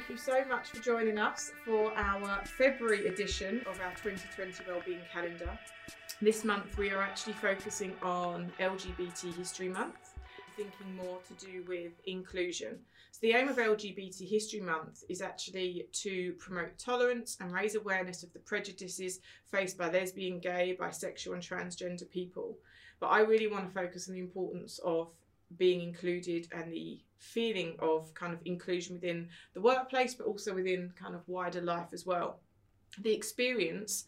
thank you so much for joining us for our February edition of our 2020 Wellbeing Calendar. This month we are actually focusing on LGBT History Month, thinking more to do with inclusion. So, the aim of LGBT History Month is actually to promote tolerance and raise awareness of the prejudices faced by lesbian, gay, bisexual, and transgender people. But I really want to focus on the importance of being included and the feeling of kind of inclusion within the workplace, but also within kind of wider life as well. The experience,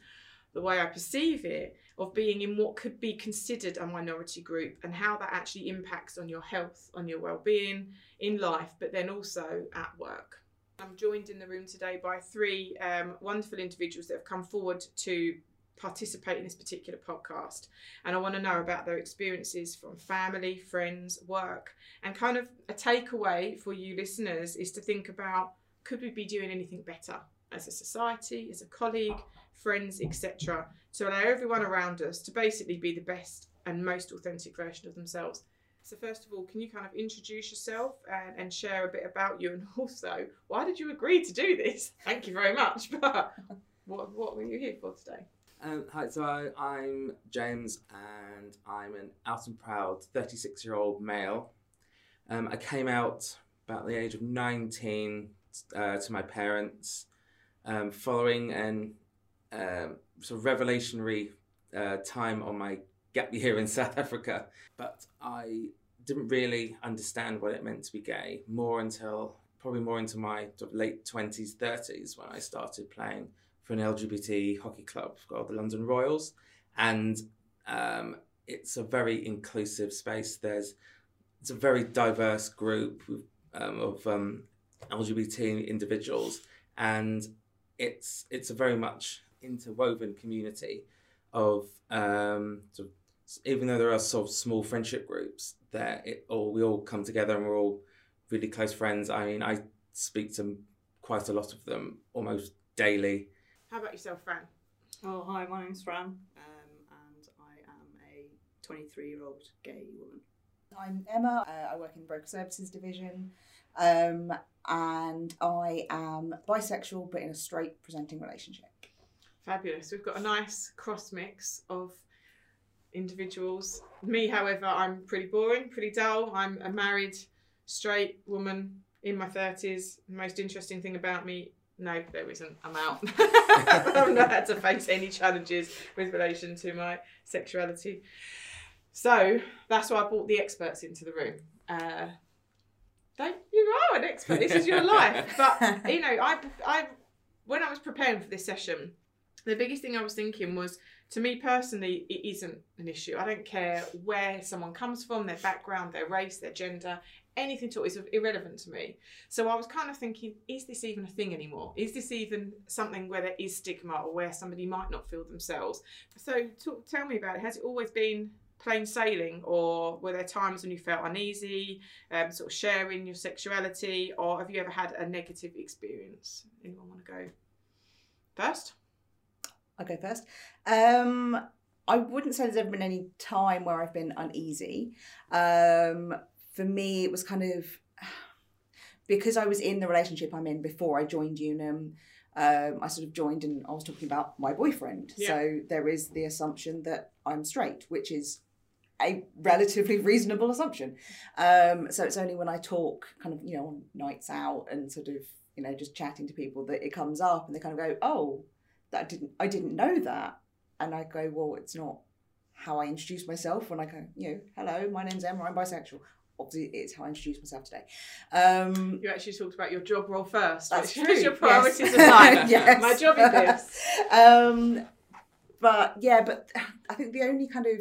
the way I perceive it, of being in what could be considered a minority group and how that actually impacts on your health, on your well-being in life, but then also at work. I'm joined in the room today by three um, wonderful individuals that have come forward to participate in this particular podcast. And I want to know about their experiences from family, friends, work. And kind of a takeaway for you listeners is to think about could we be doing anything better as a society, as a colleague, friends, etc., to allow everyone around us to basically be the best and most authentic version of themselves. So, first of all, can you kind of introduce yourself and, and share a bit about you? And also, why did you agree to do this? Thank you very much. But what, what were you here for today? Um, hi, so I, I'm James, and I'm an out and proud 36 year old male. Um, I came out about the age of 19 uh, to my parents um, following an um, sort of revelationary uh, time on my gap year in South Africa, but I didn't really understand what it meant to be gay more until probably more into my late 20s, 30s when I started playing for an LGBT hockey club called the London Royals, and um, it's a very inclusive space. There's it's a very diverse group um, of um, LGBT individuals, and it's it's a very much interwoven community of um, sort of, even though there are sort of small friendship groups, there it all we all come together and we're all really close friends. I mean, I speak to quite a lot of them almost daily how about yourself, Fran? Oh, hi, my name's Fran, um, and I am a 23 year old gay woman. I'm Emma, uh, I work in the Broker Services Division, um, and I am bisexual but in a straight presenting relationship. Fabulous. We've got a nice cross mix of individuals. Me, however, I'm pretty boring, pretty dull. I'm a married, straight woman in my 30s. The most interesting thing about me no, there isn't. I'm out. I've not had to face any challenges with relation to my sexuality. So that's why I brought the experts into the room. Uh, they, you are an expert. This is your life. But you know, I, I, when I was preparing for this session, the biggest thing I was thinking was, to me personally, it isn't an issue. I don't care where someone comes from, their background, their race, their gender anything to it is irrelevant to me. So I was kind of thinking, is this even a thing anymore? Is this even something where there is stigma or where somebody might not feel themselves? So talk, tell me about it. Has it always been plain sailing, or were there times when you felt uneasy, um, sort of sharing your sexuality, or have you ever had a negative experience? Anyone want to go first? I'll go first. Um, I wouldn't say there's ever been any time where I've been uneasy. Um, for me, it was kind of because I was in the relationship I'm in before I joined Unum. Um, I sort of joined and I was talking about my boyfriend. Yeah. So there is the assumption that I'm straight, which is a relatively reasonable assumption. Um, so it's only when I talk kind of, you know, on nights out and sort of, you know, just chatting to people that it comes up and they kind of go, oh, that didn't, I didn't know that. And I go, well, it's not how I introduce myself when I go, you know, hello, my name's Emma, I'm bisexual obviously it's how I introduce myself today. Um, you actually talked about your job role first. That's which true. your priorities yes. in life. yes. My job is this. um, but yeah, but I think the only kind of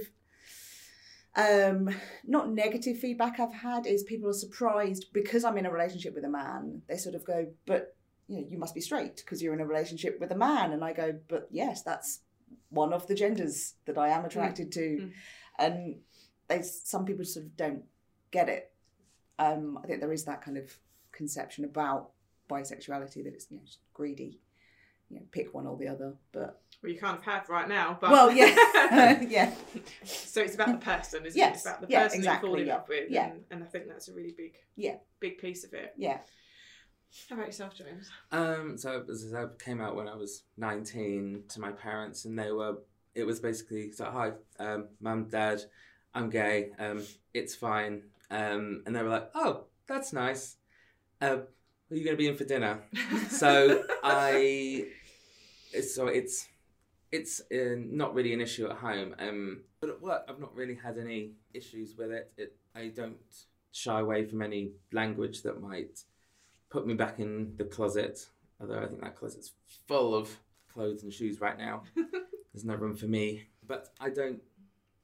um, not negative feedback I've had is people are surprised because I'm in a relationship with a man. They sort of go, but you know, you must be straight because you're in a relationship with a man. And I go, but yes, that's one of the genders that I am attracted mm. to. Mm. And they, some people sort of don't get it. Um, I think there is that kind of conception about bisexuality that it's you know, greedy, you know, pick one or the other. But well, you kind of have right now. But well, yeah, yeah. So it's about the person, isn't yes. it? It's about the yeah, person exactly, you're falling yeah. up with. Yeah. And, and, I think that's a really big, yeah, big piece of it. Yeah. How about yourself, James? Um, so as I said, I came out when I was 19 to my parents, and they were. It was basically so hi, um, mum, dad, I'm gay. Um, it's fine. Um, and they were like, oh, that's nice. Uh, are you going to be in for dinner? So I. It's, so it's it's uh, not really an issue at home. Um, but at work, I've not really had any issues with it. it. I don't shy away from any language that might put me back in the closet. Although I think that closet's full of clothes and shoes right now. There's no room for me. But I don't.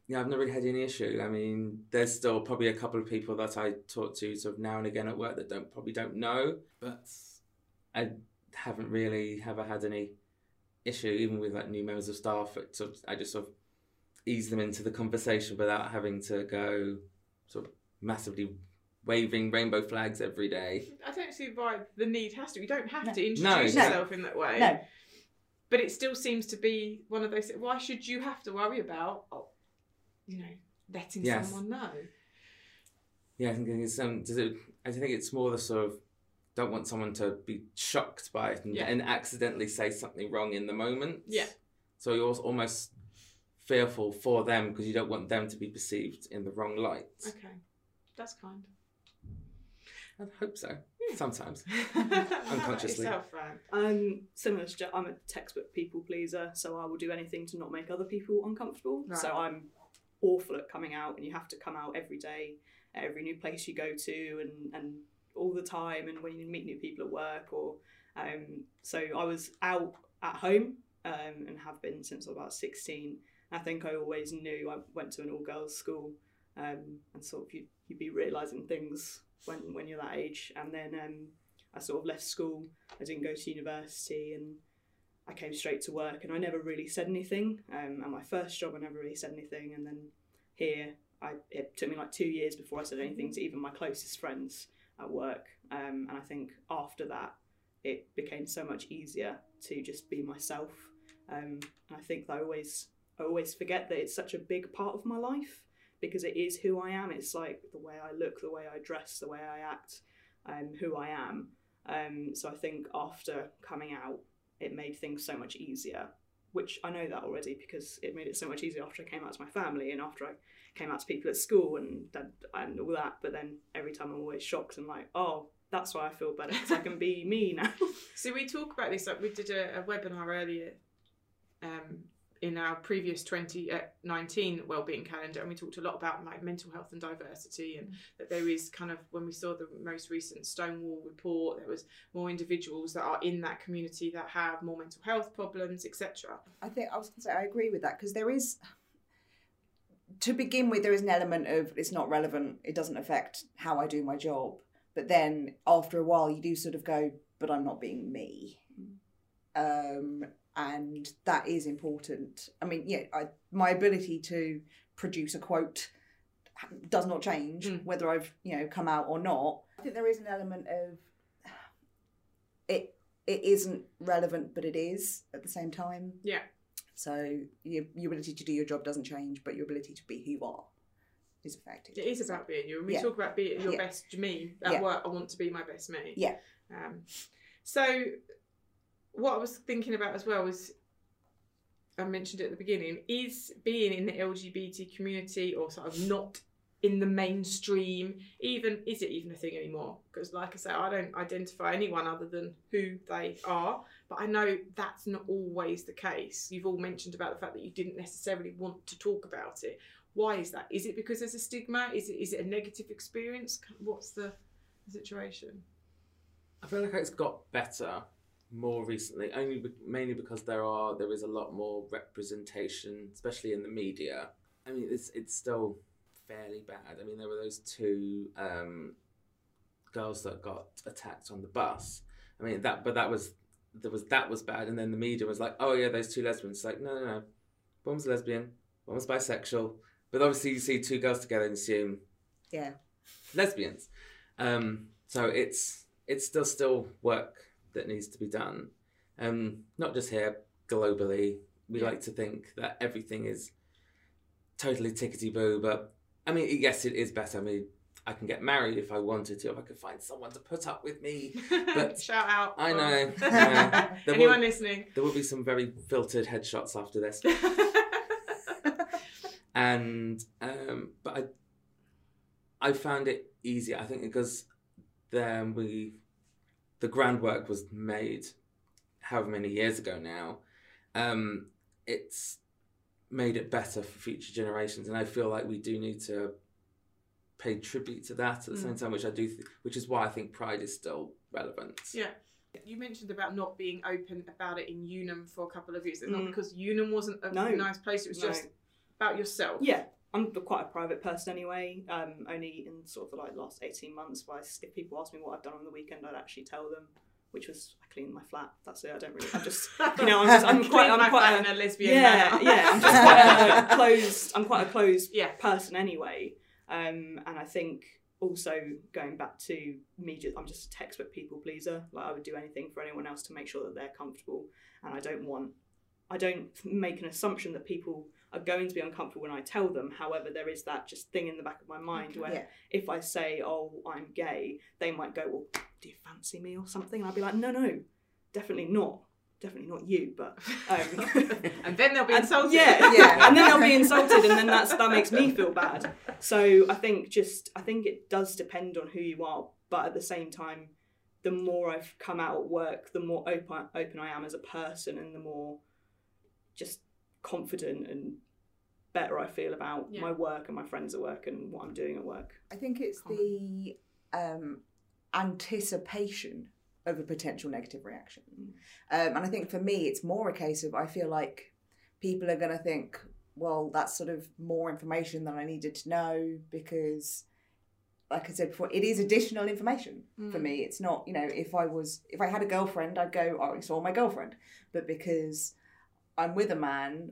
Yeah, I've not really had any issue. I mean, there's still probably a couple of people that I talk to sort of now and again at work that don't probably don't know, but I haven't really ever had any issue, even with like new members of staff. It sort of, I just sort of ease them into the conversation without having to go sort of massively waving rainbow flags every day. I don't see why the need has to. You don't have No. to introduce No. yourself in that way. No, But it still seems to be one of those. Why should you have to worry about, oh, you know, letting Yes. someone know? Yeah, I think it's um. Does it? I think it's more the sort of don't want someone to be shocked by it and, Yeah. and accidentally say something wrong in the moment. Yeah. So you're almost fearful for them because you don't want them to be perceived in the wrong light. Okay, that's kind. I hope so. Sometimes. Unconsciously. yourself, Fran? I'm similar to I'm a textbook people pleaser, so I will do anything to not make other people uncomfortable. Right. So I'm awful at coming out, and you have to come out every day at every new place you go to, and and all the time, and when you meet new people at work, or um. So I was out at home, um, and have been since about sixteen. I think I always knew I went to an all girls school, um, and sort of you you'd be realizing things when when you're that age, and then um. I sort of left school I didn't go to university and I came straight to work and I never really said anything. Um, and my first job, I never really said anything. And then here, I, it took me like two years before I said anything to even my closest friends at work. Um, and I think after that, it became so much easier to just be myself. Um, and I think I always, I always forget that it's such a big part of my life because it is who I am. It's like the way I look, the way I dress, the way I act, um, who I am. Um, so I think after coming out, it made things so much easier. Which I know that already because it made it so much easier after I came out to my family and after I came out to people at school and that, and all that. But then every time I'm always shocked and like, oh, that's why I feel better because I can be me now. So we talk about this. Like we did a, a webinar earlier, um, in our previous 2019 uh, wellbeing calendar, and we talked a lot about like mental health and diversity, and mm. that there is kind of when we saw the most recent Stonewall report, there was more individuals that are in that community that have more mental health problems, etc. I think I was going to say I agree with that because there is, to begin with, there is an element of it's not relevant. It doesn't affect how I do my job. But then after a while, you do sort of go, but I'm not being me. Mm. Um, and that is important. I mean, yeah, I, my ability to produce a quote does not change Mm. whether I've you know come out or not. I think there is an element of it. It isn't relevant, but it is at the same time. Yeah. So your, your ability to do your job doesn't change, but your ability to be who you are is affected. It is about being you. And we Yeah. talk about being your Yeah. best me at Yeah. work. I want to be my best me. Yeah. Um, so, what I was thinking about as well was, I mentioned it at the beginning, is being in the LGBT community or sort of not in the mainstream even is it even a thing anymore? Because like i say i don't identify anyone other than who they are but i know that's not always the case. You've all mentioned about the fact that you didn't necessarily want to talk about it. Why is that? Is it because there's a stigma? Is it is it a negative experience? What's the situation? I feel like it's got better more recently, only be- mainly because there are there is a lot more representation, especially in the media. I mean, it's it's still fairly bad. I mean, there were those two um, girls that got attacked on the bus. I mean that, but that was there was that was bad, and then the media was like, oh yeah, those two lesbians. It's like no, no, no, one was lesbian, one was bisexual. But obviously, you see two girls together and assume Yeah. lesbians. Um, so it's it's still still work that needs to be done. Um, not just here, globally. We Yeah. like to think that everything is totally tickety boo, but I mean, yes, it is better. I mean, I can get married if I wanted to, if I could find someone to put up with me. But Shout out. I know. There Anyone will- listening? There will be some very filtered headshots after this. and um, but I I found it easy. I think because then we the groundwork was made however many years ago now. Um, it's made it better for future generations, and I feel like we do need to pay tribute to that at the same time, which I do, th- which is why I think Pride is still relevant. Yeah. You mentioned about not being open about it in Unum for a couple of years. Not Mm. because Unum wasn't a No. nice place. It was No. just about yourself. Yeah, I'm quite a private person anyway. Um, only in sort of the like last eighteen months, where I, if people ask me what I've done on the weekend, I'd actually tell them, which was I cleaned my flat. That's it. I don't really. I'm just you know I'm just I'm quite I'm quite a, a lesbian yeah yeah I'm just quite a closed. I'm quite a closed Yeah. person anyway. Um, and I think also going back to me, just, I'm just a textbook people pleaser. Like I would do anything for anyone else to make sure that they're comfortable, and I don't want, I don't make an assumption that people are going to be uncomfortable when I tell them. However, there is that just thing in the back of my mind where Yeah. if I say, "Oh, I'm gay," they might go, "Well, do you fancy me or something?" And I'd be like, "No, no, definitely not." Definitely not you, but um, and then they'll be and- insulted. Yeah, Yeah. and then they'll be insulted, and then that's that makes me feel bad. So I think just I think it does depend on who you are, but at the same time, the more I've come out at work, the more open open I am as a person, and the more just confident and better I feel about Yeah. my work and my friends at work and what I'm doing at work. I think it's the um, anticipation of a potential negative reaction. Um, and I think for me, it's more a case of I feel like people are going to think, well, that's sort of more information than I needed to know because, like I said before, it is additional information for Mm. me. It's not, you know, if I was, if I had a girlfriend, I'd go, oh, I saw my girlfriend. But because I'm with a man,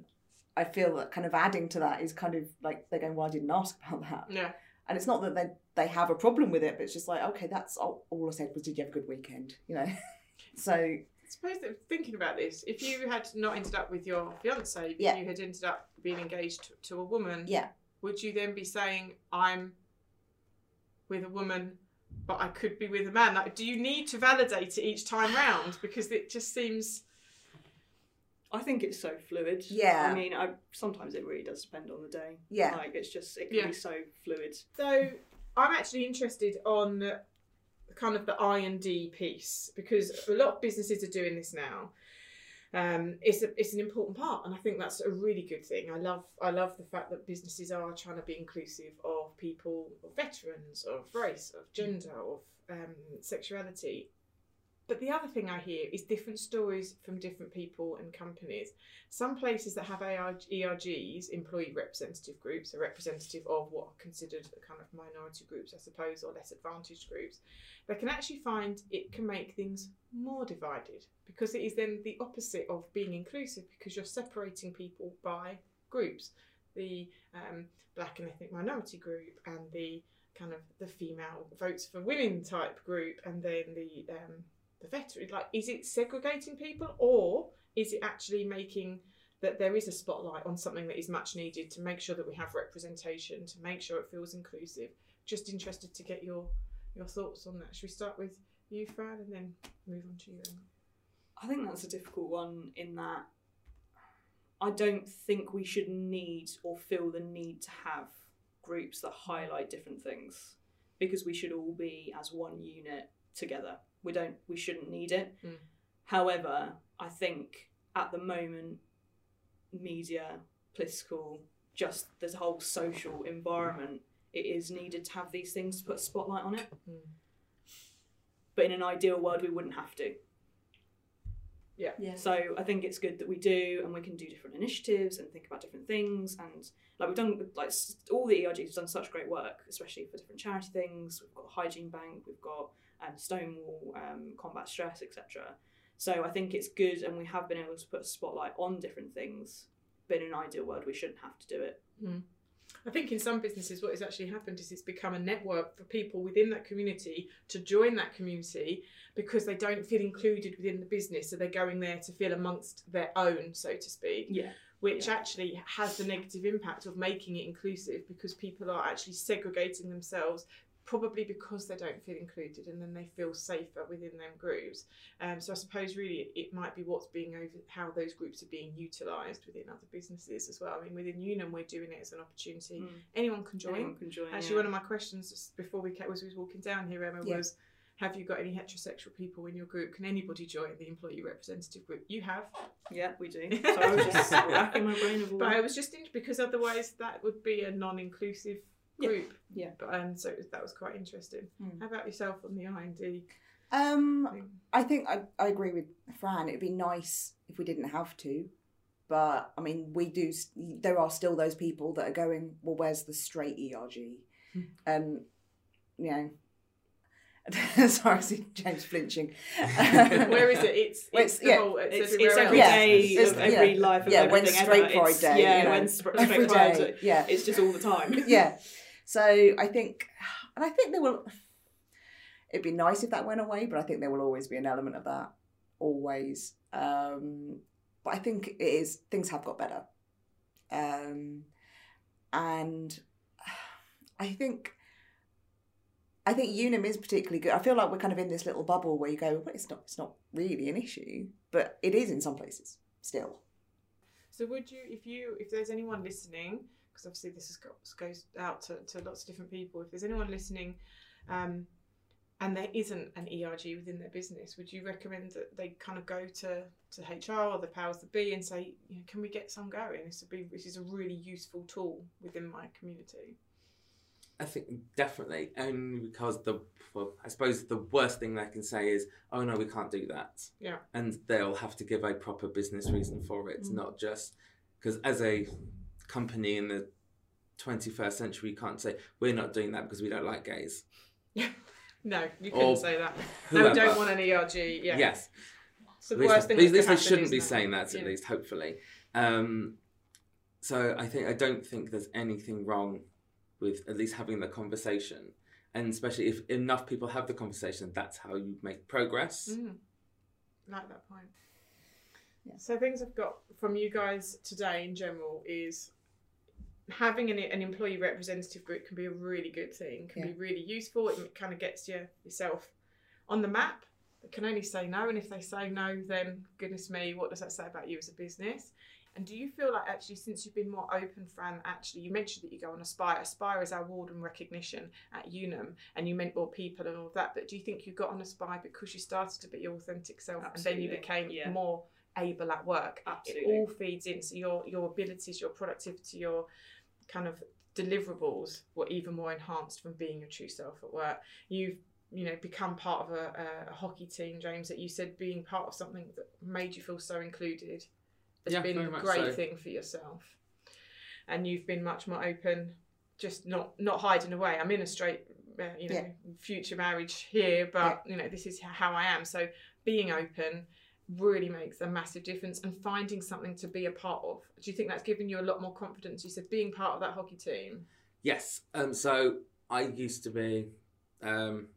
I feel that kind of adding to that is kind of like they're going, well, I didn't ask about that. Yeah. And it's not that they they have a problem with it, but it's just like, okay, that's all, all I said was, did you have a good weekend? You know. so I suppose that thinking about this, if you had not ended up with your fiance, but Yeah. you had ended up being engaged to a woman, yeah, would you then be saying, I'm with a woman, but I could be with a man? Like, do you need to validate it each time round? Because it just seems. I think it's so fluid. Yeah. I mean, I sometimes it really does depend on the day. yeah, Like it's just it can Yeah. be so fluid. So I'm actually interested on kind of the I and D piece because a lot of businesses are doing this now. Um, it's a, it's an important part, and I think that's a really good thing. I love I love the fact that businesses are trying to be inclusive of people, of veterans, of race, of gender, of um, sexuality. But the other thing I hear is different stories from different people and companies. Some places that have ERGs, employee representative groups, are representative of what are considered kind of minority groups, I suppose, or less advantaged groups. They can actually find it can make things more divided because it is then the opposite of being inclusive because you're separating people by groups. The um, black and ethnic minority group and the kind of the female votes for women type group and then the um, the veteran like is it segregating people or is it actually making that there is a spotlight on something that is much needed to make sure that we have representation to make sure it feels inclusive? Just interested to get your your thoughts on that. Should we start with you Fran and then move on to you I think that's a difficult one in that I don't think we should need or feel the need to have groups that highlight different things because we should all be as one unit together. We don't we shouldn't need it. Mm. However, I think at the moment media, political, just this whole social environment, it is needed to have these things to put a spotlight on it. Mm. But in an ideal world we wouldn't have to. Yeah. yeah. So I think it's good that we do, and we can do different initiatives and think about different things. And like we've done, like all the ERGs have done such great work, especially for different charity things. We've got the Hygiene Bank, we've got um, Stonewall, um, Combat Stress, etc. So I think it's good, and we have been able to put a spotlight on different things. But in an ideal world, we shouldn't have to do it. I think in some businesses, what has actually happened is it's become a network for people within that community to join that community because they don't feel included within the business. So they're going there to feel amongst their own, so to speak, Yeah, which actually has the negative impact of making it inclusive because people are actually segregating themselves probably because they don't feel included and then they feel safer within them groups. Um, so I suppose really it might be what's being over how those groups are being utilised within other businesses as well. I mean, within Unum, we're doing it as an opportunity. Mm. Anyone can join. Anyone can join. Actually, yeah. one of my questions just before we ca- was we was walking down here, Emma, Yeah. was. Have you got any heterosexual people in your group? Can anybody join the employee representative group? You have, Yeah, we do. So I was just racking my brain of all. but I was just because otherwise that would be a non-inclusive. Group. Yeah. But um, so that was quite interesting. Hmm. How about yourself on the I and D Um, thing? I think I, I agree with Fran. It'd be nice if we didn't have to, but I mean, we do. There are still those people that are going, well, where's the straight ERG? Hmm. And you know, sorry, I see James flinching. Where is it? It's it's it's- yeah, whole. It's, It's, it's every Yeah. day of every yeah. life of Yeah, when everything straight ever. pride day, Yeah, you know, when straight pride. day, yeah, It's just all the time. yeah. So I think, and I think there will. It'd be nice if that went away, but I think there will always be an element of that, always. Um, but I think it is things have got better, um, and I think. I think Unum is particularly good. I feel like we're kind of in this little bubble where you go, well, it's not, it's not really an issue, but it is in some places still. So would you, if you, if there's anyone listening, because obviously this got, goes out to, to lots of different people. If there's anyone listening, um, and there isn't an ERG within their business, would you recommend that they kind of go to, to HR or the powers that be and say, you know, can we get some going? This would be, this is a really useful tool within my community. I think definitely, only because the well, I suppose the worst thing they can say is, "Oh no, we can't do that." Yeah. and they'll have to give a proper business reason for it, Mm. not just because as a company in the 21st century, you can't say we're not doing that because we don't like gays. Yeah, No, you couldn't Or say that. No, we don't want an ERG. Yeah. Yes, It's the at worst thing. at that least they shouldn't be isn't saying that. At Yeah. least, hopefully. Um, so I think I don't think there's anything wrong with at least having the conversation, and especially if enough people have the conversation, that's how you make progress. Mm. Like that point. Yeah. So things I've got from you guys today in general is having an, an employee representative group can be a really good thing. Can be really useful. It kind of gets you yourself on the map. They can only say no, and if they say no, then goodness me, what does that say about you as a business? And do you feel like actually, since you've been more open, Fran, actually, you mentioned that you go on Aspire. Aspire is our award and recognition at Unum, and you meant more people and all of that. But do you think you got on Aspire because you started to be your authentic self, and then you became yeah. more able at work? Absolutely. It all feeds in. So your your abilities, your productivity, your kind of deliverables were even more enhanced from being your true self at work. You've you know become part of a, a hockey team, James. That you said being part of something that made you feel so included has Yeah, been a great so. thing for yourself, and you've been much more open. Just not not hiding away. I'm in a straight, uh, you know, Yeah. future marriage here, but you know this is how I am. So being open really makes a massive difference and finding something to be a part of. Do you think that's given you a lot more confidence? You said being part of that hockey team. Yes. Um. So I used to be, um,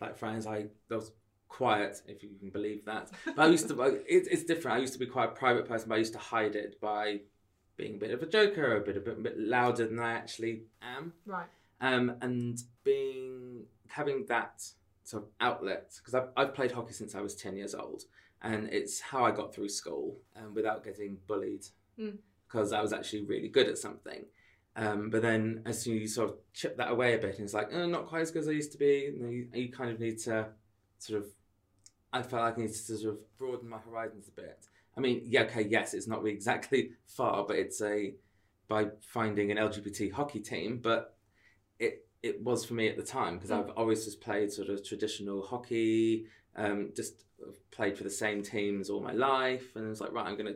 like friends. I was quiet, if you can believe that. But I used to. It, it's different. I used to be quite a private person, but I used to hide it by being a bit of a joker, a bit a bit, a bit louder than I actually am. Right. Um. And being having that sort of outlet because I've I've played hockey since I was ten years old, and it's how I got through school um, without getting bullied Mm. because I was actually really good at something. Um, but then as soon as you sort of chip that away a bit, and it's like, oh, not quite as good as I used to be, and then you, you kind of need to sort of, I felt like I needed to sort of broaden my horizons a bit. I mean, yeah, okay, yes, it's not really exactly far, but it's a, by finding an LGBT hockey team, but it, it was for me at the time because I've always just played sort of traditional hockey, um, just played for the same teams all my life, and it was like, right, I'm gonna.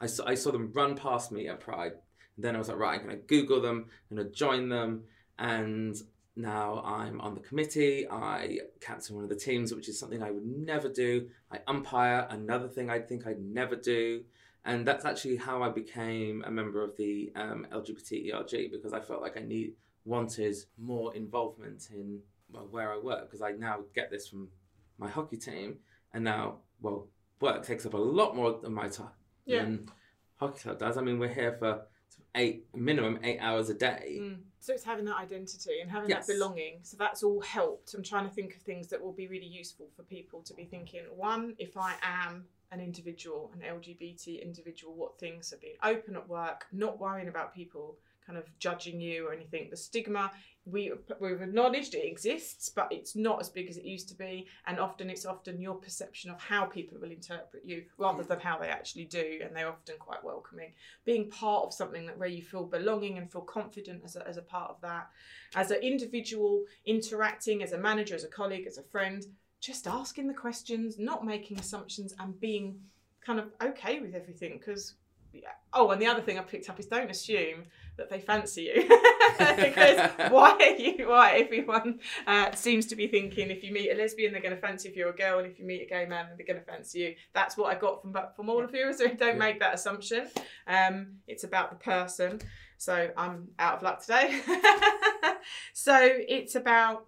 I saw, I saw them run past me at Pride, and then I was like, right, I'm gonna Google them, I'm gonna join them, and now I'm on the committee. I captain one of the teams, which is something I would never do. I umpire, another thing I think I'd never do. And that's actually how I became a member of the um, LGBT ERG because I felt like I need wanted more involvement in well, where I work because I now get this from my hockey team, and now well, work takes up a lot more of my time Yeah. than hockey club does. I mean, we're here for eight minimum eight hours a day. Mm. So it's having that identity and having Yes. that belonging. So that's all helped. I'm trying to think of things that will be really useful for people to be thinking. One, if I am an individual, an LGBT individual, what things are being open at work, not worrying about people kind of judging you or anything. The stigma, we, we've acknowledged it exists, but it's not as big as it used to be. And often it's often your perception of how people will interpret you rather than how they actually do. And they're often quite welcoming. Being part of something that where you feel belonging and feel confident as a, as a part of that. As an individual, interacting as a manager, as a colleague, as a friend, just asking the questions, not making assumptions, and being kind of okay with everything. Because, oh, and the other thing I picked up is don't assume that they fancy you, because why are you? Why everyone uh, seems to be thinking if you meet a lesbian, they're going to fancy if you're a girl, and if you meet a gay man, they're going to fancy you. That's what I got from from all of you. So don't Yeah. make that assumption. Um, it's about the person. So I'm out of luck today. so it's about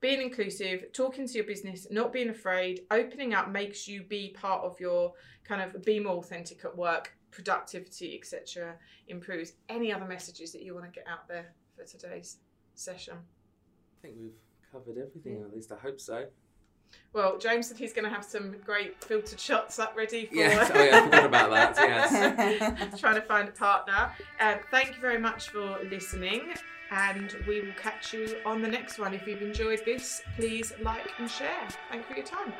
being inclusive, talking to your business, not being afraid, opening up makes you be part of your kind of be more authentic at work, productivity, etc. improves. Any other messages that you want to get out there for today's session? I think we've covered everything, at least I hope so. Well, James said he's going to have some great filtered shots up ready for. Yes, oh yeah, I forgot about that, yes. trying to find a partner. Um, thank you very much for listening, and we will catch you on the next one. If you've enjoyed this, please like and share. Thank you for your time.